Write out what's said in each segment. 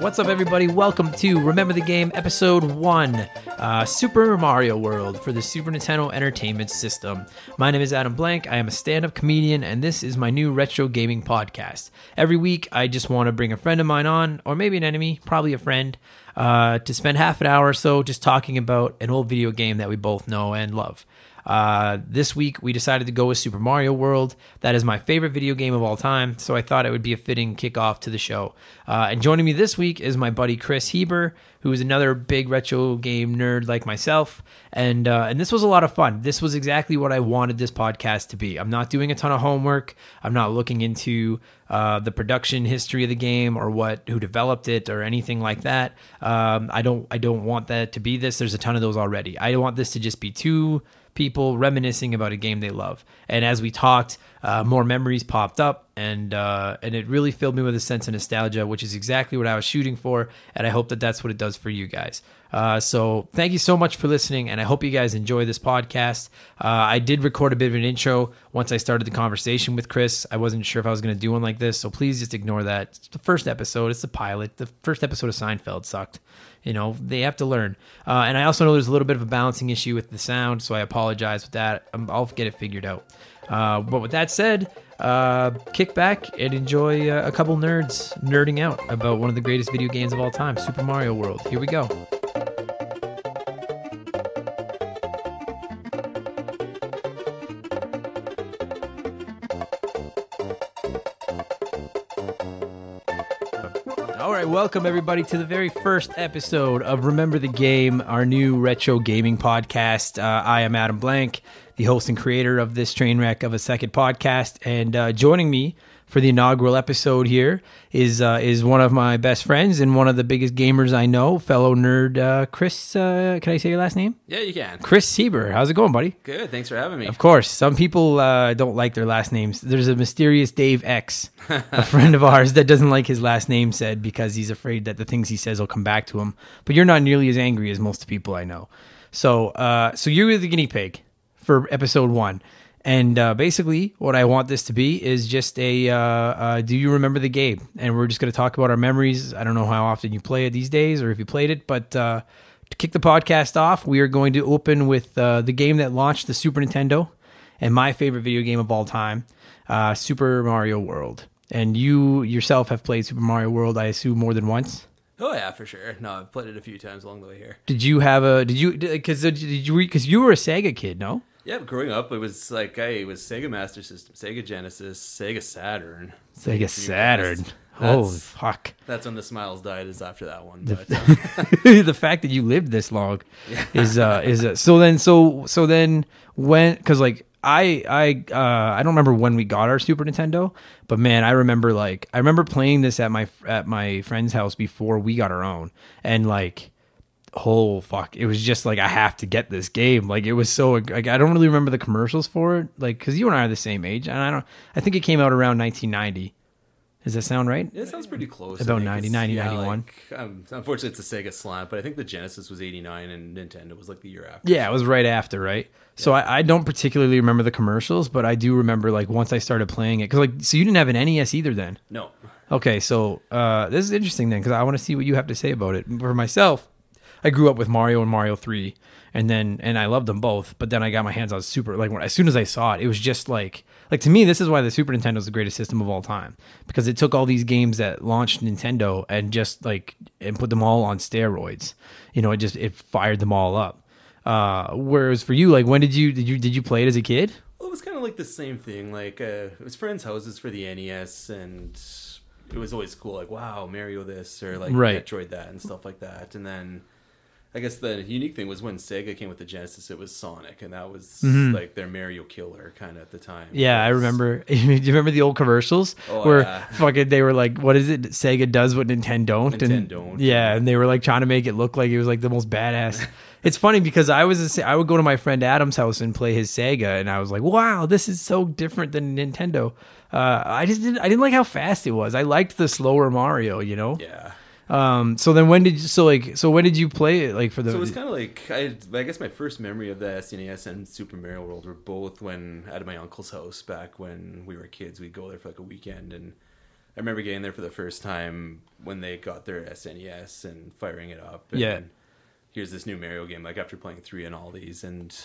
What's up, everybody? Welcome to Remember the Game Episode 1 uh, Super Mario World for the Super Nintendo Entertainment System. My name is Adam Blank. I am a stand up comedian, and this is my new retro gaming podcast. Every week, I just want to bring a friend of mine on, or maybe an enemy, probably a friend, uh, to spend half an hour or so just talking about an old video game that we both know and love. Uh, this week, we decided to go with Super Mario World. That is my favorite video game of all time, so I thought it would be a fitting kickoff to the show. Uh, and joining me this week is my buddy Chris Heber, who is another big retro game nerd like myself. And uh, and this was a lot of fun. This was exactly what I wanted this podcast to be. I'm not doing a ton of homework. I'm not looking into uh, the production history of the game or what who developed it or anything like that. Um, I don't I don't want that to be this. There's a ton of those already. I want this to just be two people reminiscing about a game they love. And as we talked, uh, more memories popped up, and uh, and it really filled me with a sense of nostalgia, which is exactly what I was shooting for. And I hope that that's what it does for you guys. Uh, so thank you so much for listening, and I hope you guys enjoy this podcast. Uh, I did record a bit of an intro once I started the conversation with Chris. I wasn't sure if I was going to do one like this, so please just ignore that. It's the first episode. It's the pilot. The first episode of Seinfeld sucked. You know they have to learn, uh, and I also know there's a little bit of a balancing issue with the sound, so I apologize with that. i will get it figured out. Uh, but with that said, uh, kick back and enjoy uh, a couple nerds nerding out about one of the greatest video games of all time, Super Mario World. Here we go. Welcome everybody to the very first episode of Remember the Game, our new retro gaming podcast. Uh, I am Adam Blank, the host and creator of this train wreck of a second podcast, and uh, joining me for the inaugural episode here is uh, is one of my best friends and one of the biggest gamers I know, fellow nerd uh, Chris. Uh, can I say your last name? Yeah, you can. Chris Heber. How's it going, buddy? Good. Thanks for having me. Of course. Some people uh, don't like their last names. There's a mysterious Dave X, a friend of ours, that doesn't like his last name said because he's afraid that the things he says will come back to him. But you're not nearly as angry as most people I know. So, uh, so you're the guinea pig for episode one. And uh, basically, what I want this to be is just a uh, uh, do you remember the game? And we're just going to talk about our memories. I don't know how often you play it these days or if you played it, but uh, to kick the podcast off, we are going to open with uh, the game that launched the Super Nintendo and my favorite video game of all time, uh, Super Mario World. And you yourself have played Super Mario World, I assume, more than once. Oh yeah, for sure. No, I've played it a few times along the way here. Did you have a? Did you? Because did you? Because you were a Sega kid, no? Yeah, growing up, it was like I it was Sega Master System, Sega Genesis, Sega Saturn, Sega Saturn. Holy fuck! That's when the smiles died. Is after that one. But, uh, the fact that you lived this long is uh is uh, so then so so then when because like I I uh I don't remember when we got our Super Nintendo, but man, I remember like I remember playing this at my at my friend's house before we got our own, and like oh fuck it was just like i have to get this game like it was so like i don't really remember the commercials for it like because you and i are the same age and i don't i think it came out around 1990 does that sound right it sounds pretty close. About I 90, 90, yeah, 91. Like, um, unfortunately, it's a Sega slant, but I think the Genesis was '89 and Nintendo was like the year after. Yeah, it was right after, right? So I, I don't particularly remember the commercials, but I do remember like once I started playing it because like so you didn't have an NES either then. No. Okay, so uh, this is interesting then because I want to see what you have to say about it. For myself, I grew up with Mario and Mario Three, and then and I loved them both. But then I got my hands on Super. Like when, as soon as I saw it, it was just like like to me this is why the Super Nintendo is the greatest system of all time because it took all these games that launched Nintendo and just like and put them all on steroids. You know, it just it fired them all up. Uh, whereas for you, like when did you did you did you play it as a kid? Well, it was kind of like the same thing. Like uh, it was friends' houses for the NES, and it was always cool. Like wow, Mario this or like Right. Metroid that and stuff like that. And then I guess the unique thing was when Sega came with the Genesis, it was Sonic, and that was like their Mario killer kind of at the time. Mm-hmm. Yeah, I remember. Do you remember the old commercials Oh, where yeah. fucking they were like, "What is it? Sega does what Nintendo don't." Nintendo and, Nintendo. Yeah, and they were like trying to make it look like it was like the most badass. it's funny because I was a, I would go to my friend Adam's house and play his Sega, and I was like, "Wow, this is so different than Nintendo." Uh, I just didn't I didn't like how fast it was. I liked the slower Mario, you know. Yeah. Um. So then when did you, so like so when did you play it like for the So it was kind of like I, I guess my first memory of the SNES and Super Mario World were both when at my uncle's house back when we were kids. We'd go there for like a weekend, and I remember getting there for the first time when they got their SNES and firing it up. And Yeah. Here's this new Mario game. Like after playing three and all these, and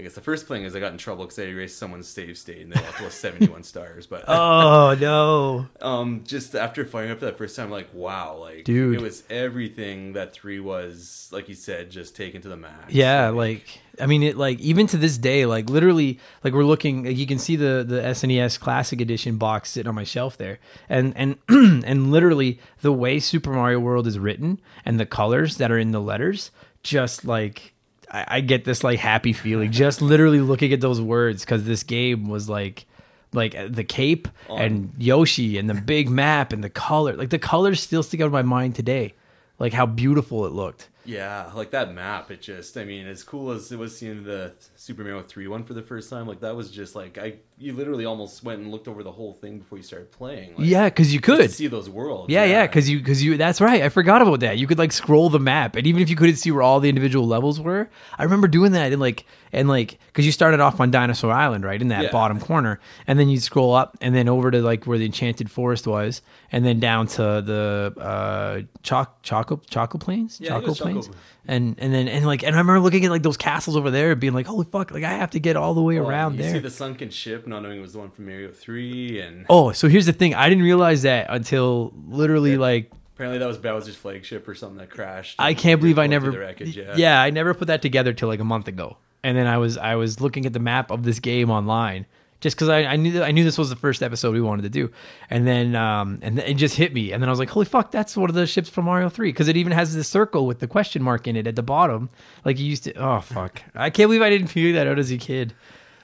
I guess the first thing is I got in trouble because I erased someone's save state and they left with 71 stars. But Oh no. um, just after firing up that first time, like wow, like Dude. it was everything that three was. Like you said, just taken to the max. Yeah, like I mean, it like even to this day, like literally, like we're looking, like you can see the the SNES Classic Edition box sitting on my shelf there, and and and literally the way Super Mario World is written and the colors that are in the letters, just like I, I get this like happy feeling just literally looking at those words because this game was like like uh, the cape and Yoshi and the big map and the color, like the colors still stick out of my mind today, like how beautiful it looked. Yeah, like that map. It just, I mean, as cool as it was seeing the Super Mario Three one for the first time, like that was just like I, you literally almost went and looked over the whole thing before you started playing. Like, Yeah, because you could. see those worlds. Yeah, yeah, because you, because you. That's right. I forgot about that. You could like scroll the map, and even if you couldn't see where all the individual levels were, I remember doing that. And like, and like, because you started off on Dinosaur Island, right, in that Yeah. bottom corner, and then you scroll up, and then over to like where the Enchanted Forest was, and then down to the uh, Choc Choco Choco Plains, Yeah, Choco Plains, and and then and like, and I remember looking at like those castles over there, and being like, holy fuck, like I have to get all the way Well, around you there. see the sunken ship, not knowing it was the one from Mario Three, and oh, so here's the thing. I didn't realize that until literally like apparently that was Bowser's flagship or something that crashed. I can't believe I never. the wreckage, yeah. yeah, I never put that together till like a month ago, and then I was I was looking at the map of this game online just because I, I knew I knew this was the first episode we wanted to do, and then um and then it just hit me, and then I was like, holy fuck, that's one of the ships from Mario Three because it even has this circle with the question mark in it at the bottom, like you used to. Oh fuck, I can't believe I didn't figure that out as a kid.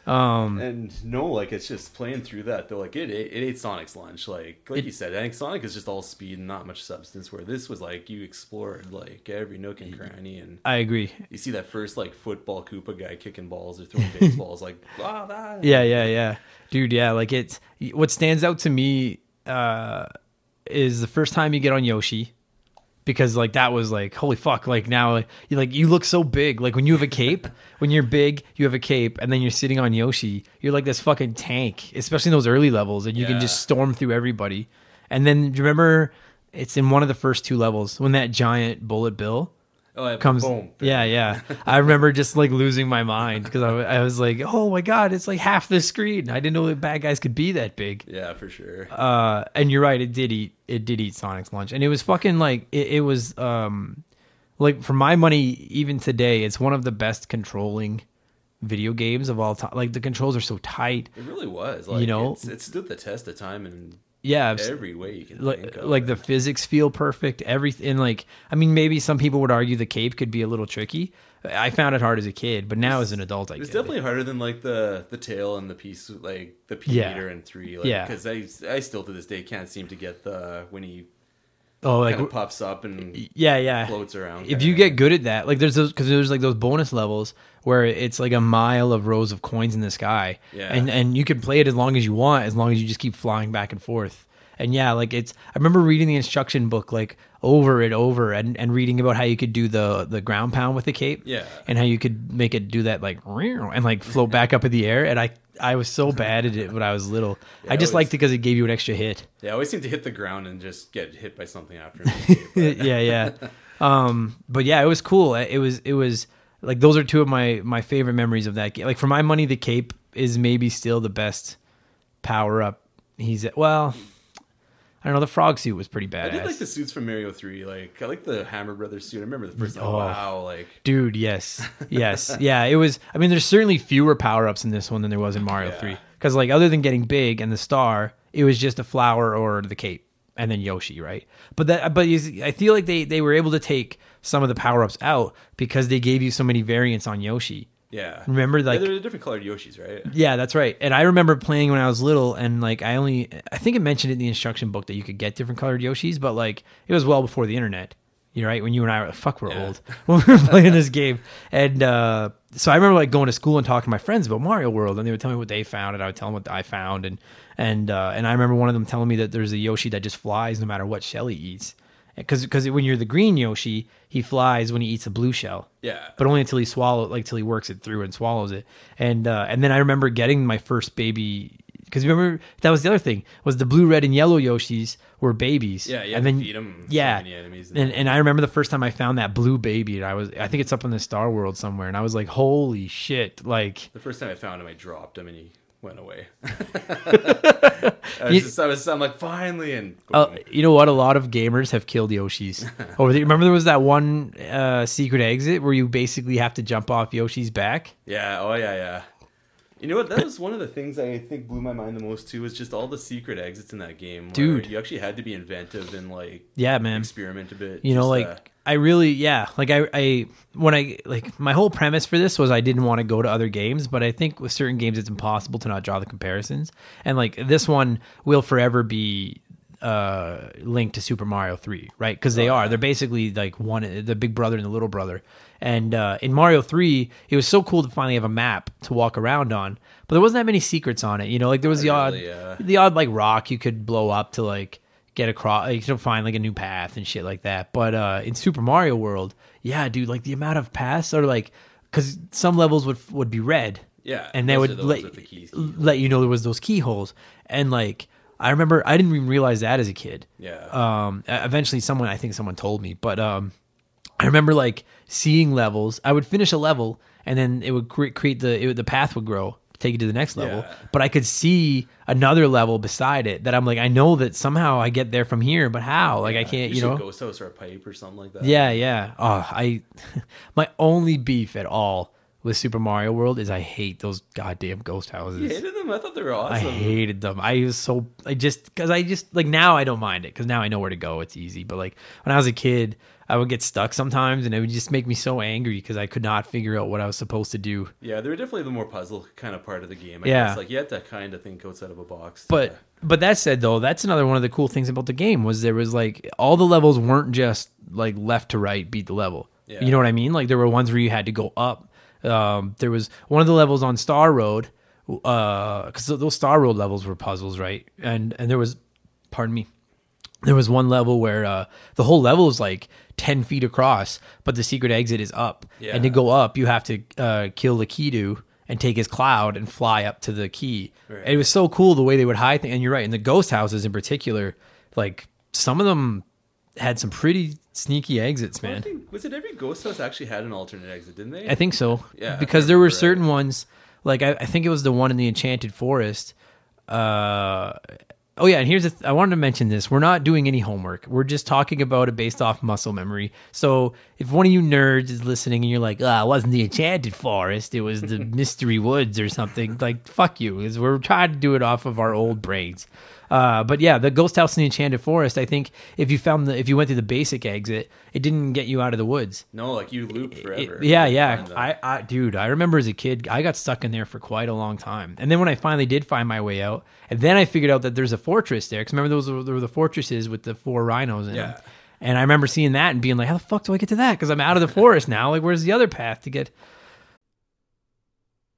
Um, And no, like it's just playing through that though. Like it, it, it ate Sonic's lunch. Like like It- you said, I think Sonic is just all speed and not much substance. Where this was like you explored like every nook and cranny, and I agree. you see that first like football Koopa guy kicking balls or throwing baseballs. Like wow, that Yeah, yeah, yeah, dude. Yeah, like it's what stands out to me uh, is the first time you get on Yoshi, because like that was like holy fuck. Like now, like you like you look so big. Like when you have a cape, when you're big, you have a cape, and then you're sitting on Yoshi, you're like this fucking tank, especially in those early levels, and you can just storm through everybody. And then remember it's in one of the first two levels when that giant bullet bill Oh, yeah, comes. boom. Yeah, yeah. I remember just like losing my mind because I, I was like, oh my god, it's like half the screen. I didn't know that bad guys could be that big. Yeah, for sure. Uh, and you're right, it did eat it did eat Sonic's lunch, and it was fucking like it, it was um like for my money, even today, it's one of the best controlling video games of all time. Like the controls are so tight. It really was. Like, know- it's, it stood the test of time in Yeah, every way you can think like of. like the physics feel perfect. Everything like I mean, maybe some people would argue the cape could be a little tricky. I found it hard as a kid, but now as an adult, I It's get it. definitely harder than like the the tail and the piece like the P Yeah. meter and three. Like, Yeah. because I I still to this day can't seem to get the when he Oh, like kind of puffs up and yeah, yeah. floats around. if you get good at that, like there's those because there's like those bonus levels where it's like a mile of rows of coins in the sky, Yeah. and and you can play it as long as you want, as long as you just keep flying back and forth. And yeah, like it's I remember reading the instruction book like over and over, and and reading about how you could do the the ground pound with the cape, Yeah. and how you could make it do that like and like float back up in the air, and I. I was so bad at it when I was little. Yeah, I just it was- liked it because it gave you an extra hit. yeah, I always seem to hit the ground and just get hit by something after. me. yeah, yeah. Um, but yeah, it was cool. It was, it was like those are two of my my favorite memories of that game. Like for my money, the cape is maybe still the best power up. He's well, I don't know. The frog suit was pretty bad. I did like the suits from Mario Three. Like I like the Hammer Brothers suit. I remember the first time. Oh. Wow, like dude. Yes, yes, yeah. It was. I mean, there's certainly fewer power ups in this one than there was in Mario Yeah. Three. Because like other than getting big and the star, it was just a flower or the cape, and then Yoshi, right? But that, but you, see, I feel like they they were able to take some of the power ups out because they gave you so many variants on Yoshi. Yeah. Remember, like- yeah, they're different colored Yoshis, right? Yeah, that's right. And I remember playing when I was little, and like I only, I think it mentioned in the instruction book that you could get different colored Yoshis, but like it was well before the internet. You're right. When you and I were fuck, we're Yeah. old when we were playing this game, and uh, so I remember like going to school and talking to my friends about Mario World, and they would tell me what they found, and I would tell them what I found, and and uh, and I remember one of them telling me that there's a Yoshi that just flies no matter what shell he eats, because because when you're the green Yoshi, he flies when he eats a blue shell Yeah. but only until he swallow like till he works it through and swallows it. And uh, and then I remember getting my first baby because remember that was the other thing was the blue, red, and yellow Yoshis were babies. Yeah, you and then feed 'em so yeah, many enemies and and and I remember the first time I found that blue baby, and I was I think it's up in the Star World somewhere, and I was like, holy shit! Like The first time I found him, I dropped him and he went away. I was You- just, I was, I'm like, finally, and Uh, you know what? A lot of gamers have killed Yoshis. Over the, remember there was that one uh, secret exit where you basically have to jump off Yoshi's back. yeah, oh yeah, yeah. You know what? That was one of the things I think blew my mind the most too. Was just all the secret exits in that game. Dude. you actually had to be inventive and like Yeah, man. experiment a bit. you know like uh, i really yeah like I, I when i like my whole premise for this was i didn't want to go to other games but i think with certain games it's impossible to not draw the comparisons and like this one will forever be uh linked to super mario 3 right? Because they are. they're basically like one the big brother and the little brother. And uh in mario 3 it was so cool to finally have a map to walk around on but there wasn't that many secrets on it you know? Like there was the odd really, yeah. the odd like rock you could blow up to like get across like to find like a new path and shit like that. But uh in super mario world yeah dude like the amount of paths are like because some levels would would be red. Yeah, and they those are would those let, with the keys, let you know there was those keyholes. And like i remember i didn't even realize that as a kid. Yeah. um eventually someone i think someone told me but um i remember like seeing levels. I would finish a level and then it would cre- create the it would, the path would grow take you to the next level. Yeah. but i could see another level beside it that i'm like i know that somehow i get there from here but how? Like i can't you should know? ghost house or a pipe or something like that. yeah yeah. Oh i my only beef at all with super mario world is i hate those goddamn ghost houses you hated them. I thought they were awesome. I hated them. I was so I just because I just like now I don't mind it because now I know where to go. It's easy. But like when I was a kid, I would get stuck sometimes, and it would just make me so angry because I could not figure out what I was supposed to do. Yeah, they were definitely the more puzzle kind of part of the game. I Yeah. guess. like you had to kind of think outside of a box. But but that said though, that's another one of the cool things about the game was there was like all the levels weren't just like left to right beat the level. Yeah. You know what I mean? Like there were ones where you had to go up. Um, there was one of the levels on Star Road, because those Star Road levels were puzzles, right? And and there was, pardon me, there was one level where uh, the whole level is like 10 feet across but the secret exit is up and to go up you have to uh, kill the Lakitu and take his cloud and fly up to the key Right. It was so cool the way they would hide things and you're right in the ghost houses in particular like some of them had some pretty sneaky exits, man. think, was it every ghost house actually had an alternate exit, didn't they? I think so. Yeah, because there were remember right. certain ones, like I, I think it was the one in the Enchanted Forest. Uh, oh yeah, and here's the th- I wanted to mention this. We're not doing any homework. We're just talking about it based off muscle memory. So if one of you nerds is listening and you're like, ah, it wasn't the Enchanted Forest, it was the Mystery Woods or something, like fuck you, because we're trying to do it off of our old brains. Uh, but yeah, the ghost house in the Enchanted Forest. I think if you found the if you went through the basic exit, it didn't get you out of the woods. no, like you looped It- forever. yeah, yeah. I, I, dude, I remember as a kid, I got stuck in there for quite a long time, and then when I finally did find my way out, and then I figured out that there's a fortress there. Because remember, those were, there were the fortresses with the four rhinos in them. Yeah. And I remember seeing that and being like, "How the fuck do I get to that?" Because I'm out of the forest now. Like, where's the other path to get?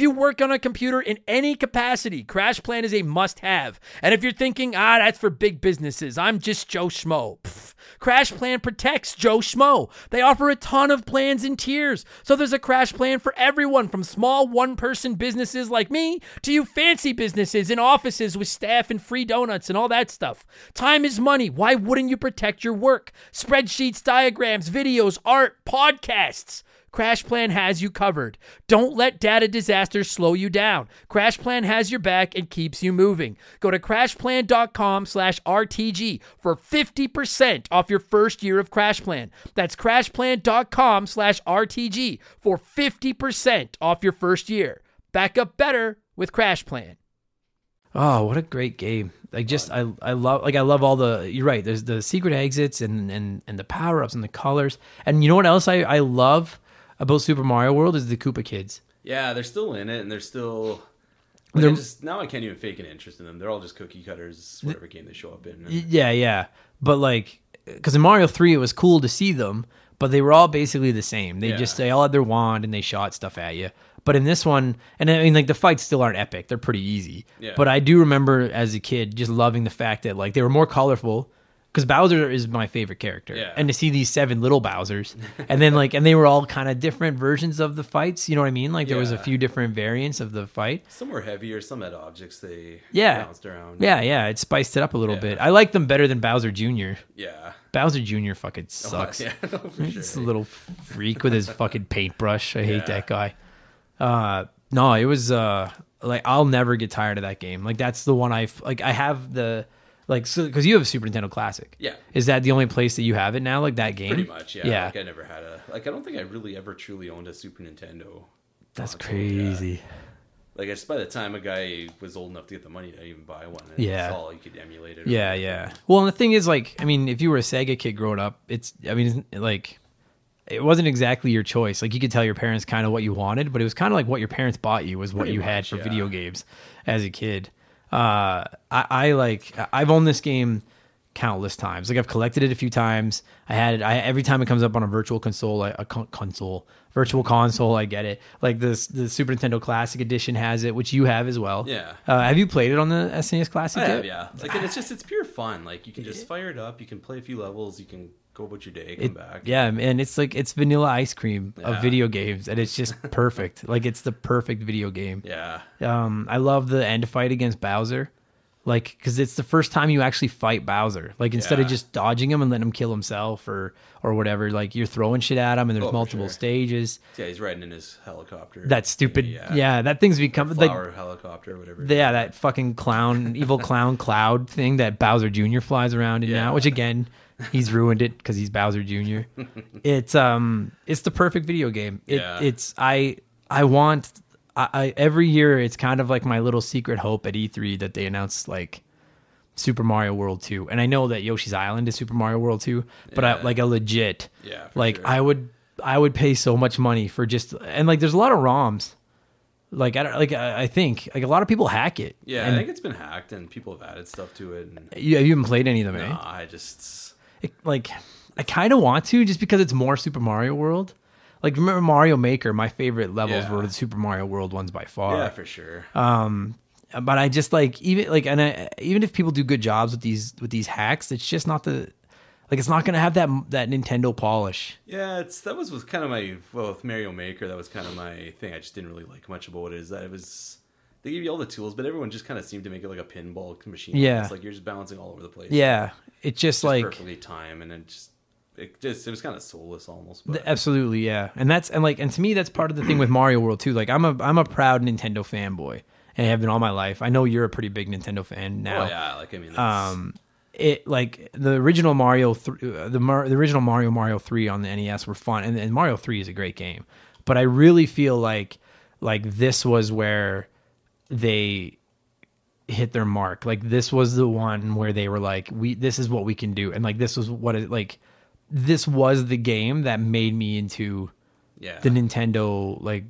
you work on a computer in any capacity, CrashPlan is a must have. And if you're thinking, ah, that's for big businesses, I'm just Joe Schmo. CrashPlan protects Joe Schmo. They offer a ton of plans and tiers. So there's a crash plan for everyone from small one person businesses like me to you fancy businesses in offices with staff and free donuts and all that stuff. Time is money. Why wouldn't you protect your work? Spreadsheets, diagrams, videos, art, podcasts. CrashPlan has you covered. Don't let data disasters slow you down. CrashPlan has your back and keeps you moving. Go to crashplan.com slash RTG for 50% off your first year of CrashPlan. That's crashplan.com slash RTG for 50% off your first year. Back up better with CrashPlan. Oh, what a great game! Like just I I love like I love all the you're right. There's the secret exits and and and the power ups and the colors. And you know what else I I love Uh, about Super Mario World is the Koopa Kids. Yeah, they're still in it, and they're still. Like, They're- I just now I can't even fake an interest in them. They're all just cookie cutters, whatever game they show up in. Yeah, yeah. But like, because in Mario Three, it was cool to see them, but they were all basically the same. They Yeah. just they all had their wand and they shot stuff at you. But in this one, and I mean, like the fights still aren't epic; they're pretty easy. Yeah. But I do remember as a kid just loving the fact that like they were more colorful. Because Bowser is my favorite character, Yeah. and to see these seven little Bowsers, and then like, and they were all kind of different versions of the fights. You know what I mean? Like there was a few different variants of the fight. Some were heavier, some had objects they Yeah. bounced around. Yeah, yeah, it spiced it up a little Yeah. bit. I like them better than Bowser Jr. yeah. Bowser Jr. fucking Oh, sucks. yeah, no, for He's sure. a little freak with his fucking paintbrush. I hate Yeah. that guy. Uh, no, it was uh, like I'll never get tired of that game. Like that's the one I like. I have the like so because you have a Super Nintendo Classic. Yeah. Is that the only place that you have it now? Like that game? Pretty much, yeah. Yeah. Like I never had a like. I don't think I really ever truly owned a Super Nintendo. that's console, yeah. crazy. Like just by the time a guy was old enough to get the money to even buy one, and Yeah. all you could emulate it. Yeah, yeah. Well, and the thing is, like, I mean, if you were a Sega kid growing up, it's, I mean, it's, like, it wasn't exactly your choice. Like, you could tell your parents kind of what you wanted, but it was kind of like what your parents bought you was what Pretty you had for yeah. video games as a kid. Uh, I, I like, I've owned this game countless times. Like, I've collected it a few times. I had it, I, every time it comes up on a virtual console, I, a con- console, virtual console, I get it. Like, this, the Super Nintendo Classic Edition has it, which you have as well. Yeah. Uh, have you played it on the SNES Classic I have, yeah. Like and it's just it's pure fun. Like you can just fire it up. You can play a few levels. You can go about your day, come It- back. Yeah, and it's like it's vanilla ice cream of video games, and it's just perfect. like it's the perfect video game. Yeah. Um, I love the end fight against Bowser. like because it's the first time you actually fight Bowser. Like instead of just dodging him and letting him kill himself or or whatever, like you're throwing shit at him and there's Oh, multiple sure. stages. Yeah, he's riding in his helicopter. That stupid, Yeah. yeah, that thing's become like flower helicopter, whatever. yeah, that fucking clown, evil clown cloud thing that Bowser Jr. flies around in Yeah. now, which again, he's ruined it because he's Bowser Jr. it's um, it's the perfect video game. It, Yeah. It's I I want I, I every year it's kind of like my little secret hope at E3 that they announce like Super Mario World 2. And I know that Yoshi's Island is Super Mario World 2, but I, like a legit Yeah, like sure. I would I would pay so much money for just and like there's a lot of ROMs. Like I don't like I I think like a lot of people hack it. yeah, I think it's been hacked and people have added stuff to it. And you, you haven't played any of them, eh? nah, I just It- like I kind of want to just because it's more Super Mario World. Like remember Mario Maker? My favorite levels Yeah. were the Super Mario World ones by far. yeah, for sure. Um, but I just like even like and I, even if people do good jobs with these with these hacks, it's just not the like it's not gonna have that that Nintendo polish. Yeah, it's that was, was kind of my well with Mario Maker. That was kind of my thing. I just didn't really like much about it. Is that it was they give you all the tools, but everyone just kind of seemed to make it like a pinball machine. Yeah. it's like you're just bouncing all over the place. Yeah, it's just, just like perfectly timed, and it just it just it was kind of soulless almost. But absolutely yeah, and that's and like and to me that's part of the thing with Mario World too. Like I'm a I'm a proud Nintendo fanboy and I have been all my life. I know you're a pretty big Nintendo fan now. oh yeah, like I mean, that's, um it like the original mario th- uh, the Mar- the original mario mario 3 on the nes were fun and, and mario 3 is a great game but i really feel like like this was where they hit their mark like this was the one where they were like we this is what we can do and like this was what it like this was the game that made me into yeah, the Nintendo like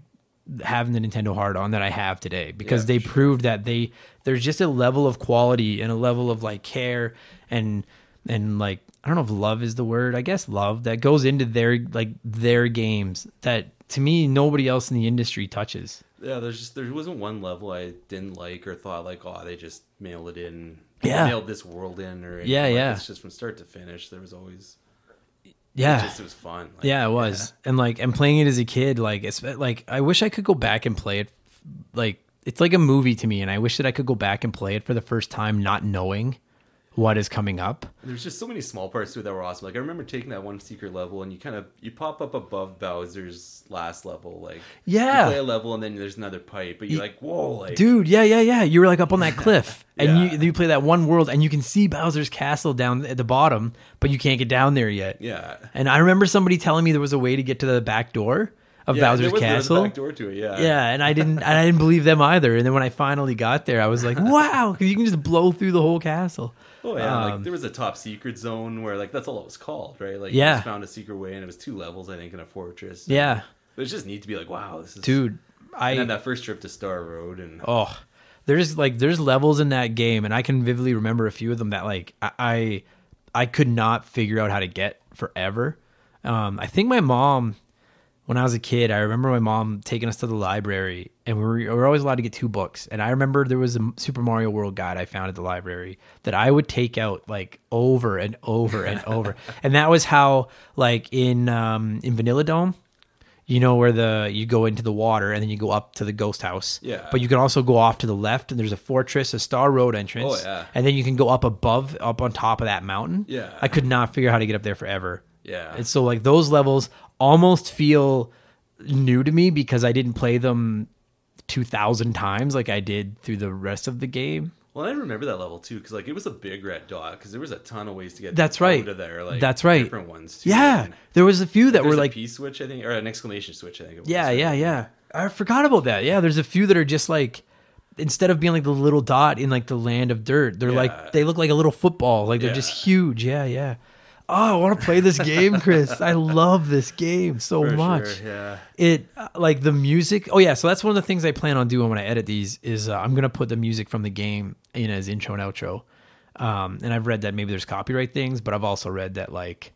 having the Nintendo hard on that I have today because Yeah, they sure. proved that they there's just a level of quality and a level of like care and and like I don't know if love is the word I guess love that goes into their like their games that to me nobody else in the industry touches. Yeah. There's just there wasn't one level I didn't like or thought like oh they just mailed it in. Yeah. nailed this world in or anything. Yeah, Like, yeah. It's just from start to finish. There was always Yeah. it, just, it was fun. Like, yeah, it was. And like and playing it as a kid like it's like I wish I could go back and play it like it's like a movie to me and I wish that I could go back and play it for the first time not knowing what is coming up. There's just so many small parts to it that were awesome. Like I remember taking that one secret level, and you kind of you pop up above Bowser's last level. Like Yeah. you play a level, and then there's another pipe, but you're like, whoa, like Dude, yeah, yeah, yeah. You were like up on that cliff, and Yeah. you you play that one world, and you can see Bowser's castle down at the bottom, but you can't get down there yet. yeah, And I remember somebody telling me there was a way to get to the back door of yeah. Bowser's there was, there was castle. back door to it. Yeah, Yeah, and I didn't, and I didn't believe them either. And then when I finally got there, I was like, "Wow!" Because you can just blow through the whole castle. Oh yeah, Um, like there was a top secret zone where like that's all it was called, right? Like Yeah. you just found a secret way, and it was two levels, I think, in a fortress. Yeah, but it's just neat to be like, wow, this is dude, I And then that first trip to Star Road, and oh there's like there's levels in that game and i can vividly remember a few of them that like i i, I could not figure out how to get forever um i think my mom when i was a kid i remember my mom taking us to the library and we were, we were always allowed to get two books and i remember there was a super mario world guide i found at the library that i would take out like over and over and over and that was how like in um in vanilla dome you know where the you go into the water and then you go up to the ghost house. Yeah. But you can also go off to the left and there's a fortress, a Star Road entrance. Oh, yeah. And then you can go up above, up on top of that mountain. Yeah. I could not figure out how to get up there forever. yeah, And so like those levels almost feel new to me because I didn't play them two thousand times like I did through the rest of the game. Well, I remember that level too, because like it was a big red dot, because there was a ton of ways to get. That's right. there. Like That's right. Different ones. Too. Yeah. And There was a few that were a like P switch, I think, or an exclamation switch, I think. It was, Yeah, right? yeah, yeah. I forgot about that. Yeah, there's a few that are just like instead of being like the little dot in like the land of dirt, they're Yeah. like they look like a little football. Like they're just huge. Yeah, yeah. Oh, I want to play this game, Chris. I love this game so For much. Sure, yeah. It uh, like the music. Oh yeah, so that's one of the things I plan on doing when I edit these is uh, I'm gonna put the music from the game in as intro and outro. Um, and I've read that maybe there's copyright things, but I've also read that like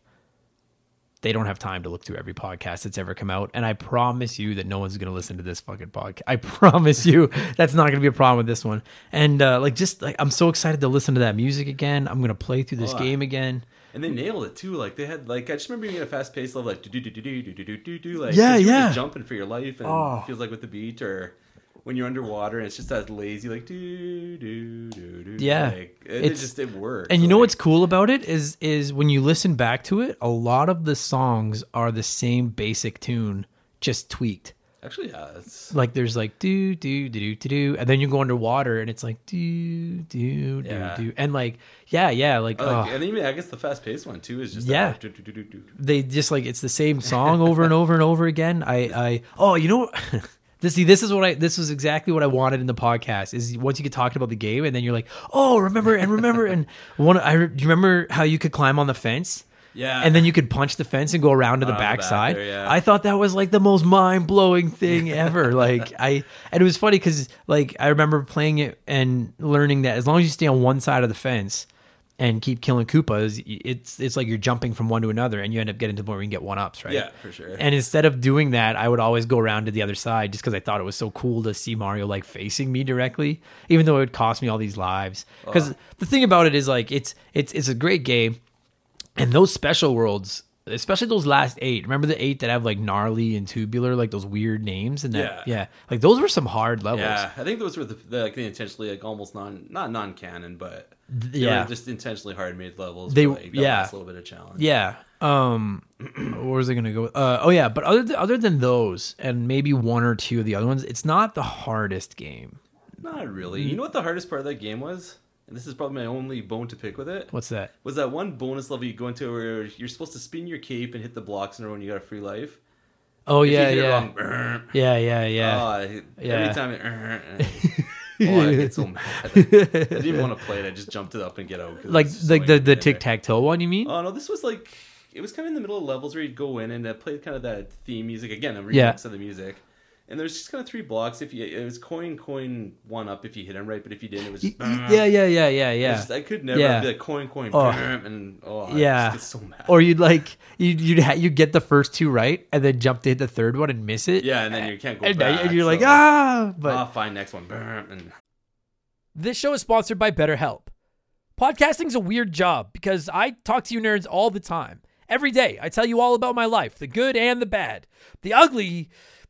they don't have time to look through every podcast that's ever come out. And I promise you that no one's gonna listen to this fucking podcast. I promise you that's not gonna be a problem with this one. And uh, like just like I'm so excited to listen to that music again. I'm gonna play through this Oh, game again. And they nailed it too. Like they had like I just remember being at a fast paced level, like do do do do do do do do do like Yeah, 'cause you were yeah. just jumping for your life, and Oh. it feels like with the beat or when you're underwater and it's just that lazy like do do do do. Yeah. like, it, it just it works. And you know like- what's cool about it is is when you listen back to it, a lot of the songs are the same basic tune, just tweaked. Actually, yeah, it's Like there's like do do do do do do, and then you go underwater and it's like do do do Yeah. do, and like yeah yeah like, like, oh, and even I guess the fast paced one too is just Yeah. do, do, do, do. they just like it's the same song over and over and over again. I I oh you know? This, see, this is what I. This was exactly what I wanted in the podcast. Is once you get talking about the game, and then you're like, "Oh, remember and remember." and one, I do you remember how you could climb on the fence? Yeah. and then you could punch the fence and go around to the Around the back backside. yeah. I thought that was like the most mind blowing thing ever. like I, and it was funny because like I remember playing it and learning that as long as you stay on one side of the fence and keep killing Koopas, it's it's like you're jumping from one to another, and you end up getting to the point where you can get one ups, right? Yeah, for sure. And instead of doing that, I would always go around to the other side just because I thought it was so cool to see Mario like facing me directly, even though it would cost me all these lives. Because the thing about it is like it's it's it's a great game, and those special worlds, especially those last eight. Remember the eight that have like gnarly and tubular, like those weird names, and that Yeah. yeah, like those were some hard levels. Yeah, I think those were the, the like the intentionally like almost non not non canon, but yeah. just intentionally hard made levels. They- like, yeah. last little bit of challenge. Yeah. Um, where was I gonna go? Uh, oh yeah, but other th- other than those, and maybe one or two of the other ones, it's not the hardest game. not really. You know what the hardest part of that game was? And this is probably my only bone to pick with it. What's that? Was that one bonus level you go into where you're supposed to spin your cape and hit the blocks in a row and you got a free life? Oh If yeah, yeah, wrong, yeah, yeah, yeah. oh, Yeah. Every time it. oh, I get so mad. I didn't even want to play it. I just jumped it up and get out. like like the the tic tac toe one. You mean? Oh no, this was like it was kind of in the middle of levels where you'd go in and uh, play kind of that theme music again, a remix Yeah. of the music. And there's just kind of three blocks. If you, it was coin, coin, one up if you hit them right, but if you didn't, it was just. y- yeah, yeah, yeah, yeah, It's yeah. just- I could never Yeah. be like coin, coin, Oh. and oh, I Yeah. just get so mad. Or you'd like you'd you'd, ha- you'd get the first two right and then jump to hit the third one and miss it. yeah, and then you can't go and, back. and you're like ah, but ah, fine, next one, and This show is sponsored by BetterHelp. Podcasting's a weird job because I talk to you nerds all the time. Every day, I tell you all about my life, the good and the bad. The ugly,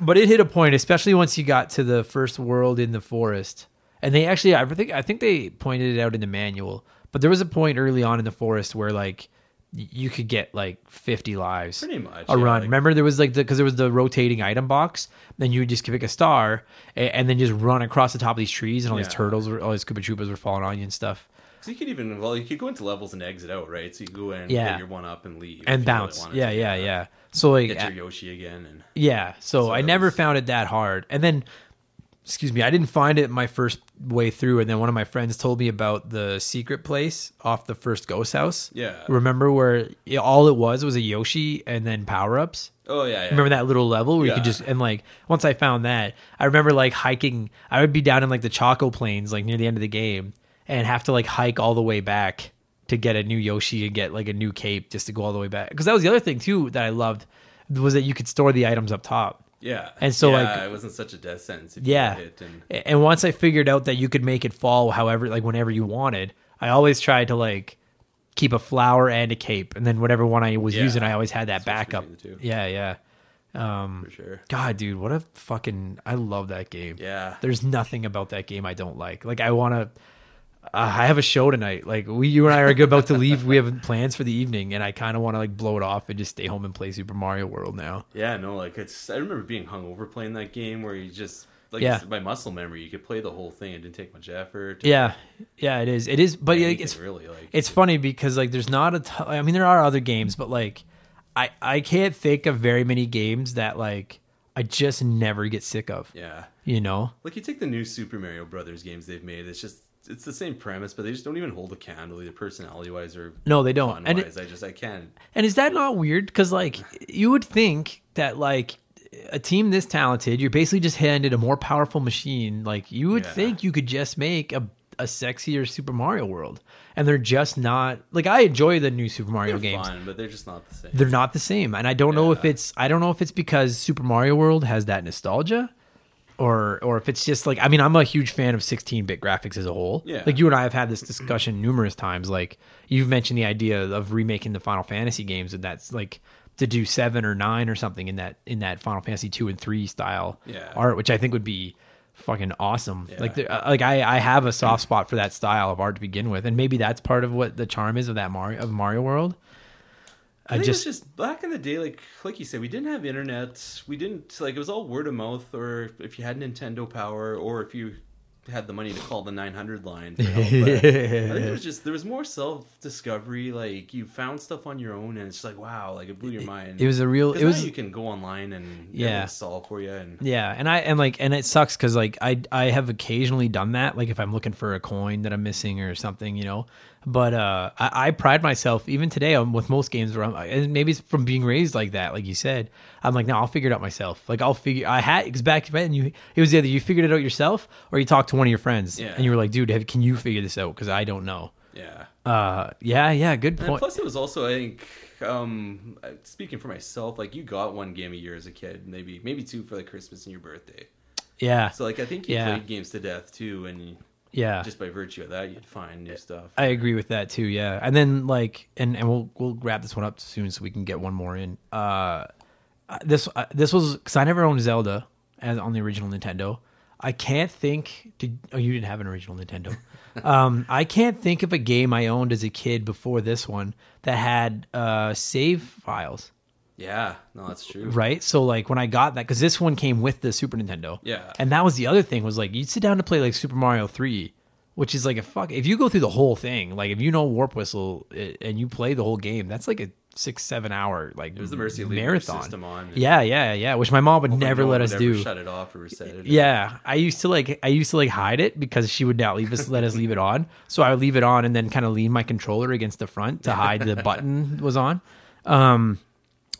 But it hit a point, especially once you got to the first world in the forest. And they actually, I think, I think they pointed it out in the manual. But there was a point early on in the forest where like you could get like 50 lives Pretty much, a yeah, run. like- Remember there was like the because there was the rotating item box. Then you would just pick a star and, and then just run across the top of these trees, and all these turtles, were, all these Koopa Troopas were falling on you and stuff. So you could even well, you could go into levels and exit out, right? So you go in, Yeah. get your one up, and leave, And you really bounce, yeah, yeah, yeah. So like, Get your Yoshi again, and Yeah, so, So I never was- found it that hard. And then, excuse me, I didn't find it my first way through. And then one of my friends told me about the secret place off the first ghost house. Yeah. Remember where it- all it was was a Yoshi and then power ups? oh yeah, yeah. Remember that little level where you could just, and like, once I found that, I remember like hiking. I would be down in like the Choco Plains, like near the end of the game, and have to like hike all the way back to get a new Yoshi and get like a new cape just to go all the way back. Because that was the other thing too that I loved was that you could store the items up top. Yeah, And so, yeah, like- it wasn't such a death sentence. If Yeah. you hit and And once I figured out that you could make it fall however, like whenever you wanted, I always tried to like keep a flower and a cape, and then whatever one I was Yeah. using, I always had that Switch backup. between the two. Yeah, yeah. Um, for sure. God, dude, what a fucking! I love that game. Yeah. There's nothing about that game I don't like. Like I want to. Uh, I have a show tonight. Like we, you and I are about to leave. We have plans for the evening, and I kind of want to like blow it off and just stay home and play Super Mario World now. Yeah, no, like it's. I remember being hungover playing that game where you just like Yeah. by muscle memory you could play the whole thing. It didn't take much effort. Yeah, yeah, it is. It is, but like, it's really like it's funny because like there's not a ton, I mean there are other games, but like I I can't think of very many games that like I just never get sick of. yeah. You know? Like you take the new Super Mario Brothers games they've made. It's just it's the same premise, but they just don't even hold a candle either personality wise or No, they don't. And it- I just I can't. And is that not weird? Because like you would think that like a team this talented, you're basically just handed a more powerful machine. Like you would Yeah. think you could just make a a sexier Super Mario World, and they're just not. Like I enjoy the new Super Mario They're games. fun, but they're just not the same. They're not the same, and I don't know if it's I don't know if it's because Super Mario World has that nostalgia. Or, or if it's just like I mean I'm a huge fan of 16-bit graphics as a whole. Yeah. Like you and I have had this discussion numerous times. Like you've mentioned the idea of remaking the Final Fantasy games, and that's like to do seven or nine or something in that in that Final Fantasy two and three style Yeah. art, which I think would be fucking awesome. Yeah. Like the, uh, like I I have a soft spot for that style of art to begin with, and maybe that's part of what the charm is of that Mario of Mario World. I, I think just it's just back in the day, like like you said, we didn't have internet. We didn't like it was all word of mouth, or if you had Nintendo Power, or if you had the money to call the 900 line. For help. I think it was just there was more self discovery. Like you found stuff on your own, and it's like wow, like it blew your mind. it was a real. it was you can go online and Yeah. yeah solve for you and Yeah, and I and like and it sucks because like I I have occasionally done that like if I'm looking for a coin that I'm missing or something you know, but uh I, I pride myself even today um, with most games where I'm and maybe it's from being raised like that like you said I'm like no I'll figure it out myself like I'll figure I had because back then you it was either you figured it out yourself or you talked to one of your friends Yeah. and you were like dude have, can you figure this out because I don't know yeah. uh yeah yeah good And point plus, it was also I think um speaking for myself, like you got one game a year as a kid, maybe maybe two for like Christmas and your birthday. yeah So like I think you Yeah. played games to death too, and yeah just by virtue of that, you'd find new stuff. I agree with that too. Yeah, and then like, and and we'll we'll wrap this one up soon so we can get one more in. Uh, this uh, this was because I never owned Zelda as on the original Nintendo. I can't think. Did oh you didn't have an original Nintendo? um, I can't think of a game I owned as a kid before this one that had uh save files. Yeah, no, that's true. Right. So like when I got that, because this one came with the Super Nintendo. Yeah. And that was the other thing was like you'd sit down to play like Super Mario Three, which is like a fuck. If you go through the whole thing, like if you know Warp Whistle eh, and you play the whole game, that's like a six seven hour like It was the Mercy marathon. system on. Yeah, yeah, yeah. Which my mom would never no let us do. Shut it off or reset it. Yeah, I used to like I used to like hide it because she would not leave us let us leave it on. So I would leave it on and then kind of lean my controller against the front to hide the button was on. Um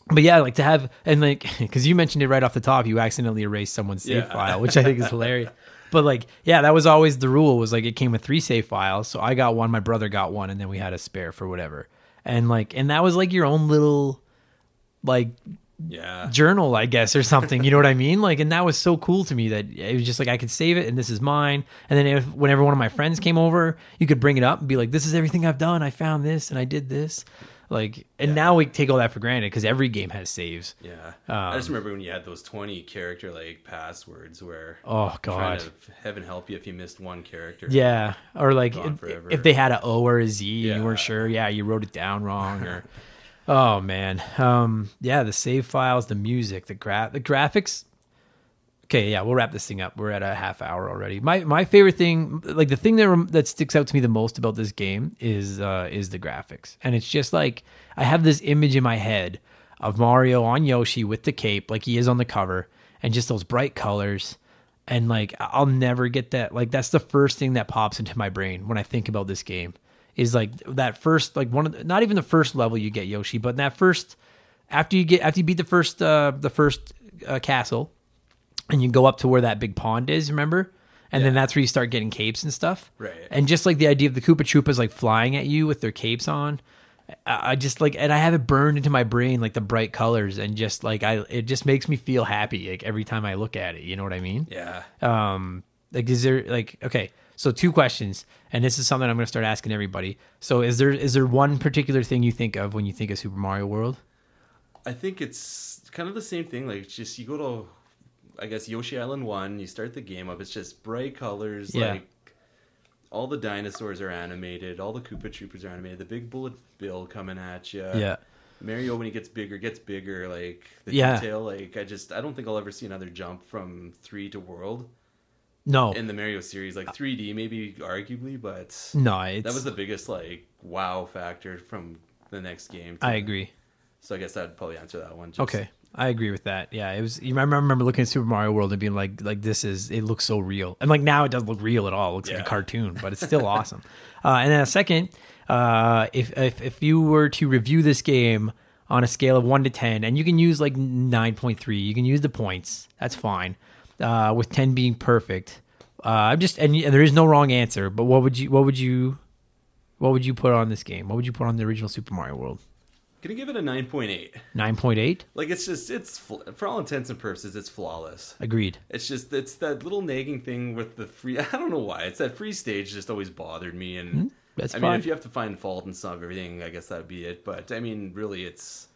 but yeah, like to have and like because you mentioned it right off the top, you accidentally erased someone's save Yeah. file, which I think is hilarious. But like, yeah, that was always the rule. Was like it came with three save files, so I got one, my brother got one, and then we had a spare for whatever. And like, and that was like your own little like Yeah. journal, I guess, or something. You know what I mean? Like, and that was so cool to me that it was just like I could save it and this is mine. And then if, whenever one of my friends came over, you could bring it up and be like, "This is everything I've done. I found this and I did this." Like, and now we take all that for granted because every game has saves. Yeah. I just Um, remember when you had those 20 character like passwords where Oh god. to heaven help you if you missed one character. Yeah, or like if, if they had a O or a Z, and you weren't sure. Yeah, you wrote it down wrong, or oh man, um, yeah, the save files, the music, the gra- the graphics. Okay, yeah, we'll wrap this thing up. We're at a half hour already. My my favorite thing, like the thing that that sticks out to me the most about this game is uh, is the graphics, and it's just like I have this image in my head of Mario on Yoshi with the cape, like he is on the cover, and just those bright colors and like I'll never get that. Like that's the first thing that pops into my brain when I think about this game is like that first like one of the, not even the first level you get Yoshi, but that first after you get after you beat the first uh the first uh, castle and you go up to where that big pond is, remember? And then that's where you start getting capes and stuff. Right. And just like the idea of the Koopa Troopas like flying at you with their capes on. I I just like, and I have it burned into my brain like the bright colors, and just like I, it just makes me feel happy like every time I look at it. You know what I mean? Yeah. um like is there like okay so two questions and this is something i'm going to start asking everybody so is there is there one particular thing you think of when you think of super mario world I think it's kind of the same thing. Like it's just you go to, I guess Yoshi Island one. You start the game up. It's just bright colors. Yeah. Like all the dinosaurs are animated. All the Koopa Troopas are animated. The big bullet bill coming at you. yeah. Mario when he gets bigger gets bigger. Like the Yeah. detail. Like I just I don't think I'll ever see another jump from three to world No, in the Mario series. Like 3D maybe arguably, but no, it's, that was the biggest like wow factor from the next game. to- I agree. So I guess I'd probably answer that one. Just, Okay, I agree with that. Yeah, it was. You remember, I remember looking at Super Mario World and being like, like this is. It looks so real, and like now it doesn't look real at all. It looks like a cartoon, but it's still awesome. Uh, and then a second, uh, if if if you were to review this game on a scale of one to ten, and you can use like nine point three, you can use the points. That's fine. Uh, with ten being perfect, uh, I'm just and, and there is no wrong answer. But what would you what would you what would you put on this game? What would you put on the original Super Mario World? Gonna give it a nine point eight. Nine point eight. Like it's just it's for all intents and purposes it's flawless. Agreed. It's just it's that little nagging thing with the free. I don't know why it's that free stage just always bothered me. And Hmm, that's I mean, if you have to find fault and some everything, I guess that'd be it. But I mean, really, it's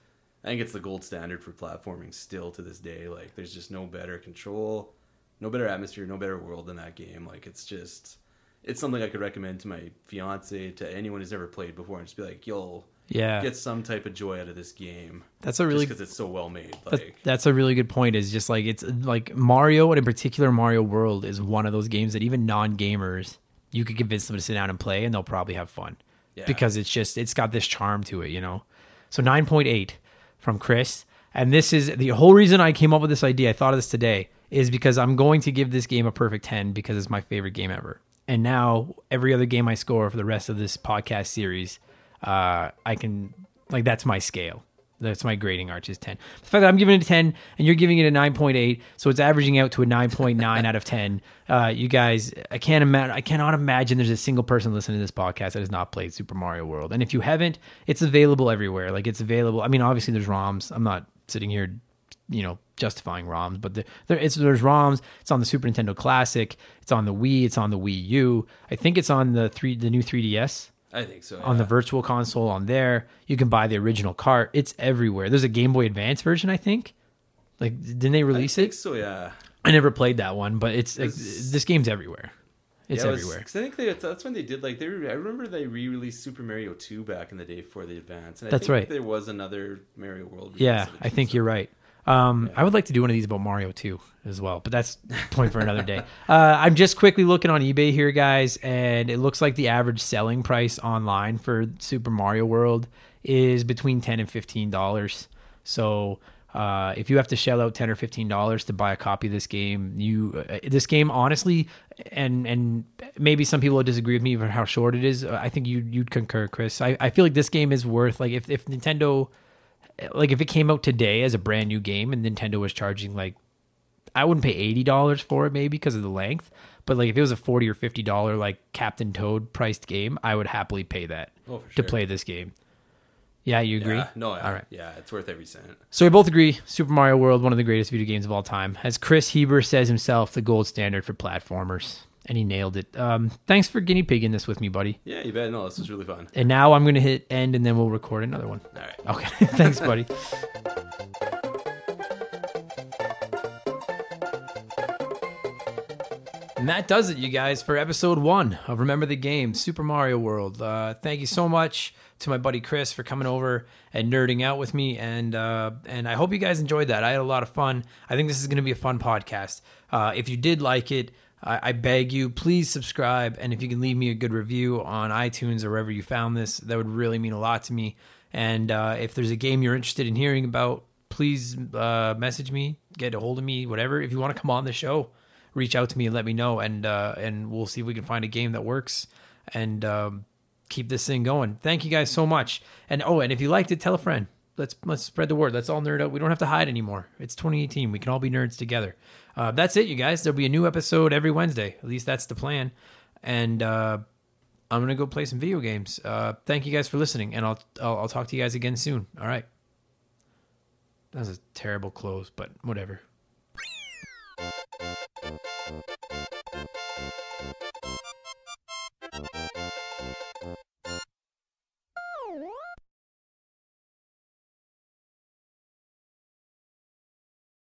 I think it's the gold standard for platforming still to this day. Like there's just no better control, no better atmosphere, no better world than that game. Like it's just it's something I could recommend to my fiance to anyone who's never played before and just be like, you'll Yeah. get some type of joy out of this game. That's a really because it's so well made. Like that's a really good point. Is just like it's like Mario, and in particular Mario World, is one of those games that even non gamers you could convince them to sit down and play, and they'll probably have fun Yeah. because it's just it's got this charm to it, you know. So nine point eight from Chris, and this is the whole reason I came up with this idea. I thought of this today is because I'm going to give this game a perfect ten because it's my favorite game ever. And now every other game I score for the rest of this podcast series, uh, I can like that's my scale. That's my grading arch is 10. The fact that I'm giving it a 10 and you're giving it a 9.8, so it's averaging out to a 9.9 out of 10. Uh, you guys, I can't imagine, I cannot imagine there's a single person listening to this podcast that has not played Super Mario World. And if you haven't, it's available everywhere. Like it's available. I mean, obviously there's ROMs. I'm not sitting here, you know, justifying ROMs, but there, there it's there's ROMs. It's on the Super Nintendo Classic. It's on the Wii. It's on the Wii U. I think it's on the three, the new 3DS I think so. on the virtual console on there. You can buy the original cart. It's everywhere. There's a Game Boy Advance version, I think. Like, didn't they release it? I think it? so. Yeah. I never played that one, but it's like, this game's everywhere. It's Yeah, it was- everywhere. 'cause I think they, that's when they did like they. Re- I remember they re-released Super Mario Two back in the day for the Advance. And I That's think right. There was another Mario World. Yeah, I think so- you're right. Um, I would like to do one of these about Mario too, as well, but that's point for another day. Uh, I'm just quickly looking on eBay here, guys, and it looks like the average selling price online for Super Mario World is between ten and fifteen dollars. So uh, if you have to shell out ten or fifteen dollars to buy a copy of this game, you uh, this game honestly, and and maybe some people will disagree with me for how short it is. Uh, I think you you'd concur, Chris. I, I feel like this game is worth like if if Nintendo like if it came out today as a brand new game and Nintendo was charging like I wouldn't pay eighty dollars for it maybe because of the length, but like if it was a forty or fifty dollar like Captain Toad priced game, I would happily pay that Oh, for to play this game. Yeah, you agree? Yeah, no, All right. yeah, it's worth every cent. So we both agree Super Mario World, one of the greatest video games of all time. As Chris Heber says himself, the gold standard for platformers. And he nailed it. Um, thanks for guinea pigging this with me, buddy. Yeah, you bet. No, this was really fun. And now I'm going to hit end and then we'll record another one. All right. Okay. Thanks, buddy. And that does it, you guys, for episode one of Remember the Game, Super Mario World. Uh, thank you so much to my buddy Chris for coming over and nerding out with me, and uh, and I hope you guys enjoyed that. I had a lot of fun. I think this is going to be a fun podcast. Uh, if you did like it, I beg you, please subscribe, and if you can leave me a good review on iTunes or wherever you found this, that would really mean a lot to me. And uh, if there's a game you're interested in hearing about, please uh, message me, get a hold of me, whatever. If you want to come on the show, reach out to me and let me know, and uh, and we'll see if we can find a game that works and um, keep this thing going. Thank you guys so much. And oh, and if you liked it, tell a friend. Let's let's spread the word. Let's all nerd out. We don't have to hide anymore. It's 2018. We can all be nerds together. Uh, that's it, you guys. There'll be a new episode every Wednesday. At least that's the plan. And uh, I'm gonna go play some video games. Uh, thank you guys for listening, and I'll, I'll I'll talk to you guys again soon. All right. That was a terrible close, but whatever.